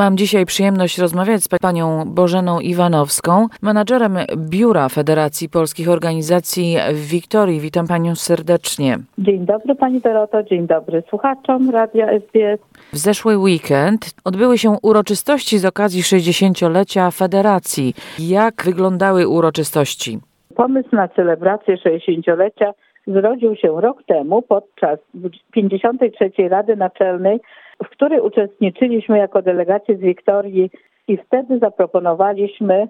Mam dzisiaj przyjemność rozmawiać z panią Bożeną Iwanowską, menadżerem Biura Federacji Polskich Organizacji w Wiktorii. Witam panią serdecznie. Dzień dobry pani Doroto, dzień dobry słuchaczom Radia SBS. W zeszły weekend odbyły się uroczystości z okazji 60-lecia Federacji. Jak wyglądały uroczystości? Pomysł na celebrację 60-lecia zrodził się rok temu podczas 53. Rady Naczelnej w której uczestniczyliśmy jako delegacie z Wiktorii i wtedy zaproponowaliśmy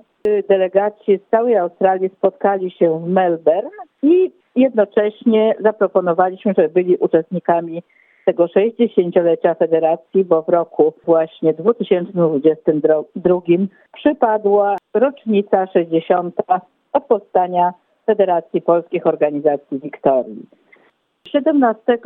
delegacji z całej Australii spotkali się w Melbourne i jednocześnie zaproponowaliśmy, żeby byli uczestnikami tego 60-lecia Federacji, bo w roku właśnie 2022 przypadła rocznica 60. od powstania Federacji Polskich Organizacji Wiktorii. 17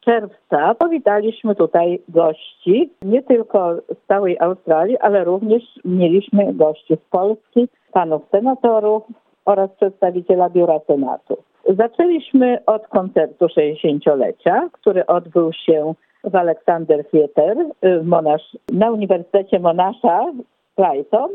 czerwca powitaliśmy tutaj gości, nie tylko z całej Australii, ale również mieliśmy gości z Polski, panów senatorów oraz przedstawiciela Biura Senatu. Zaczęliśmy od koncertu 60-lecia, który odbył się w Alexander Theatre w Monash, na Uniwersytecie Monasza w Brighton.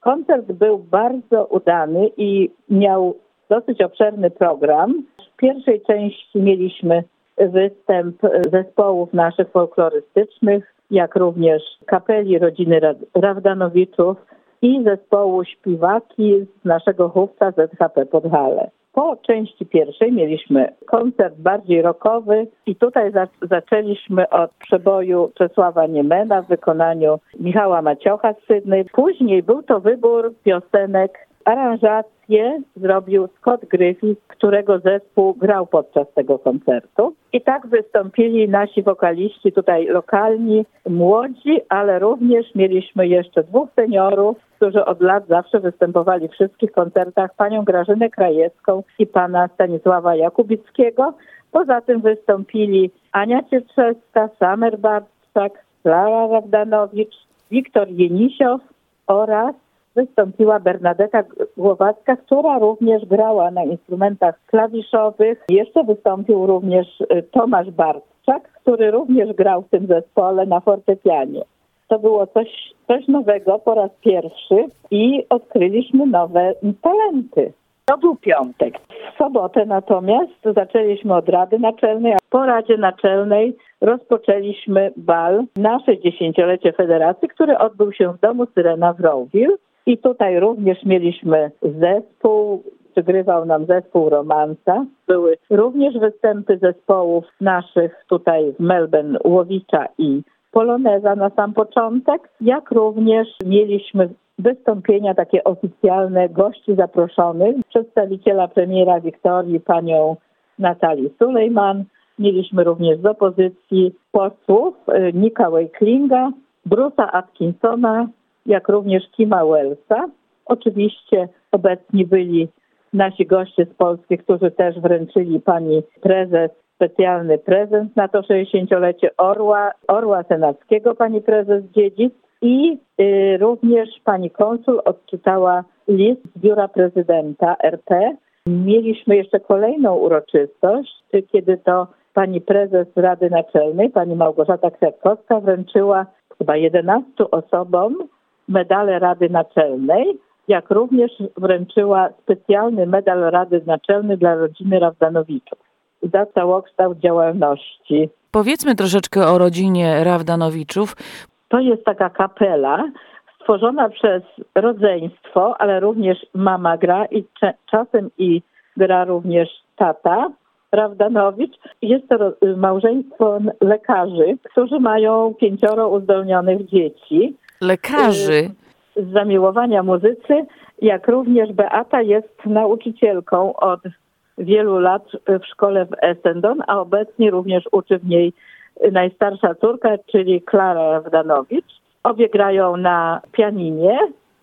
Koncert był bardzo udany i miał dosyć obszerny program. W pierwszej części mieliśmy występ zespołów naszych folklorystycznych, jak również kapeli rodziny Rawdanowiczów i zespołu śpiwaki z naszego chówca ZHP Podhale. Po części pierwszej mieliśmy koncert bardziej rockowy i tutaj za zaczęliśmy od przeboju Czesława Niemena w wykonaniu Michała Maciocha z Sydney. Później był to wybór piosenek aranżację zrobił Scott Griffith, którego zespół grał podczas tego koncertu. I tak wystąpili nasi wokaliści tutaj lokalni, młodzi, ale również mieliśmy jeszcze dwóch seniorów, którzy od lat zawsze występowali w wszystkich koncertach, panią Grażynę Krajewską i pana Stanisława Jakubickiego. Poza tym wystąpili Ania Cietrzewska, Samer Barczak, Klara Rawdanowicz, Wiktor Jenisiow oraz wystąpiła Bernadetta Głowacka, która również grała na instrumentach klawiszowych. Jeszcze wystąpił również y, Tomasz Bartczak, który również grał w tym zespole na fortepianie. To było coś, coś nowego po raz pierwszy i odkryliśmy nowe talenty. To był piątek. W sobotę natomiast zaczęliśmy od Rady Naczelnej, a po Radzie Naczelnej rozpoczęliśmy bal na 60-lecie Federacji, który odbył się w domu Syrena w Rowville. I tutaj również mieliśmy zespół, przygrywał nam zespół Romansa. Były również występy zespołów naszych tutaj w Melbourne, Łowicza i Poloneza na sam początek, jak również mieliśmy wystąpienia takie oficjalne gości zaproszonych, przedstawiciela premiera Wiktorii, panią Natalii Sulejman. Mieliśmy również z opozycji posłów y, Nika Wakelinga, Bruce'a Atkinsona, jak również Kima Wellsa. Oczywiście obecni byli nasi goście z Polski, którzy też wręczyli pani prezes specjalny prezent na to 60-lecie Orła, Orła Senackiego, pani prezes Dziedzic i y, również pani konsul odczytała list z biura prezydenta RP. Mieliśmy jeszcze kolejną uroczystość, kiedy to pani prezes Rady Naczelnej, pani Małgorzata Kwiatkowska wręczyła chyba 11 osobom medale Rady Naczelnej, jak również wręczyła specjalny medal Rady Naczelnej dla rodziny Rawdanowiczów za całokształt działalności. Powiedzmy troszeczkę o rodzinie Rawdanowiczów. To jest taka kapela stworzona przez rodzeństwo, ale również mama gra i czasem i gra również tata. Rawdanowicz. Jest to małżeństwo lekarzy, którzy mają pięcioro uzdolnionych dzieci lekarzy. Z zamiłowania muzycy, jak również Beata jest nauczycielką od wielu lat w szkole w Essendon, a obecnie również uczy w niej najstarsza córka, czyli Klara Wdanowicz. Obie grają na pianinie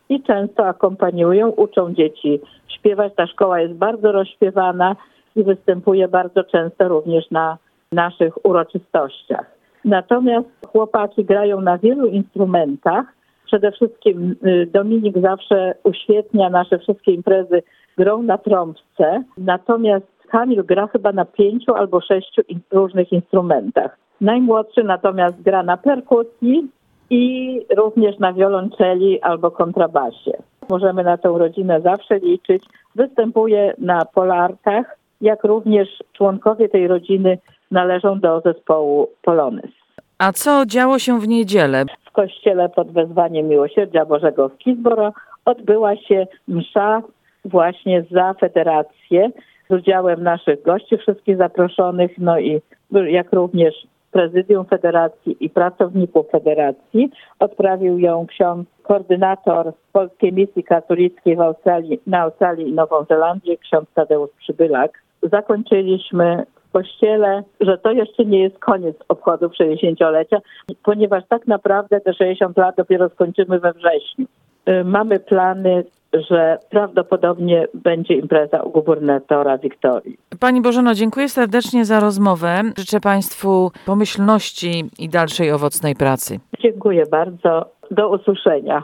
i często akompaniują, uczą dzieci śpiewać. Ta szkoła jest bardzo rozśpiewana i występuje bardzo często również na naszych uroczystościach. Natomiast chłopaki grają na wielu instrumentach, Przede wszystkim y, Dominik zawsze uświetnia nasze wszystkie imprezy grą na trąbce, natomiast Kamil gra chyba na pięciu albo sześciu różnych instrumentach. Najmłodszy natomiast gra na perkusji i również na wiolonczeli albo kontrabasie. Możemy na tę rodzinę zawsze liczyć. Występuje na polarkach, jak również członkowie tej rodziny należą do zespołu Polonez. A co działo się w niedzielę? W kościele pod wezwaniem Miłosierdzia Bożego w Kisboro odbyła się msza właśnie za federację z udziałem naszych gości, wszystkich zaproszonych, no i jak również prezydium federacji i pracowników federacji. Odprawił ją ksiądz koordynator Polskiej Misji Katolickiej w Australii, na Australii i Nową Zelandię, ksiądz Tadeusz Przybylak. Zakończyliśmy kościele, że to jeszcze nie jest koniec obchodów 60-lecia, ponieważ tak naprawdę te 60 lat dopiero skończymy we wrześniu. Y, Mamy plany, że prawdopodobnie będzie impreza u gubernatora Wiktorii. Pani Bożeno, dziękuję serdecznie za rozmowę. Życzę Państwu pomyślności i dalszej owocnej pracy. Dziękuję bardzo. Do usłyszenia.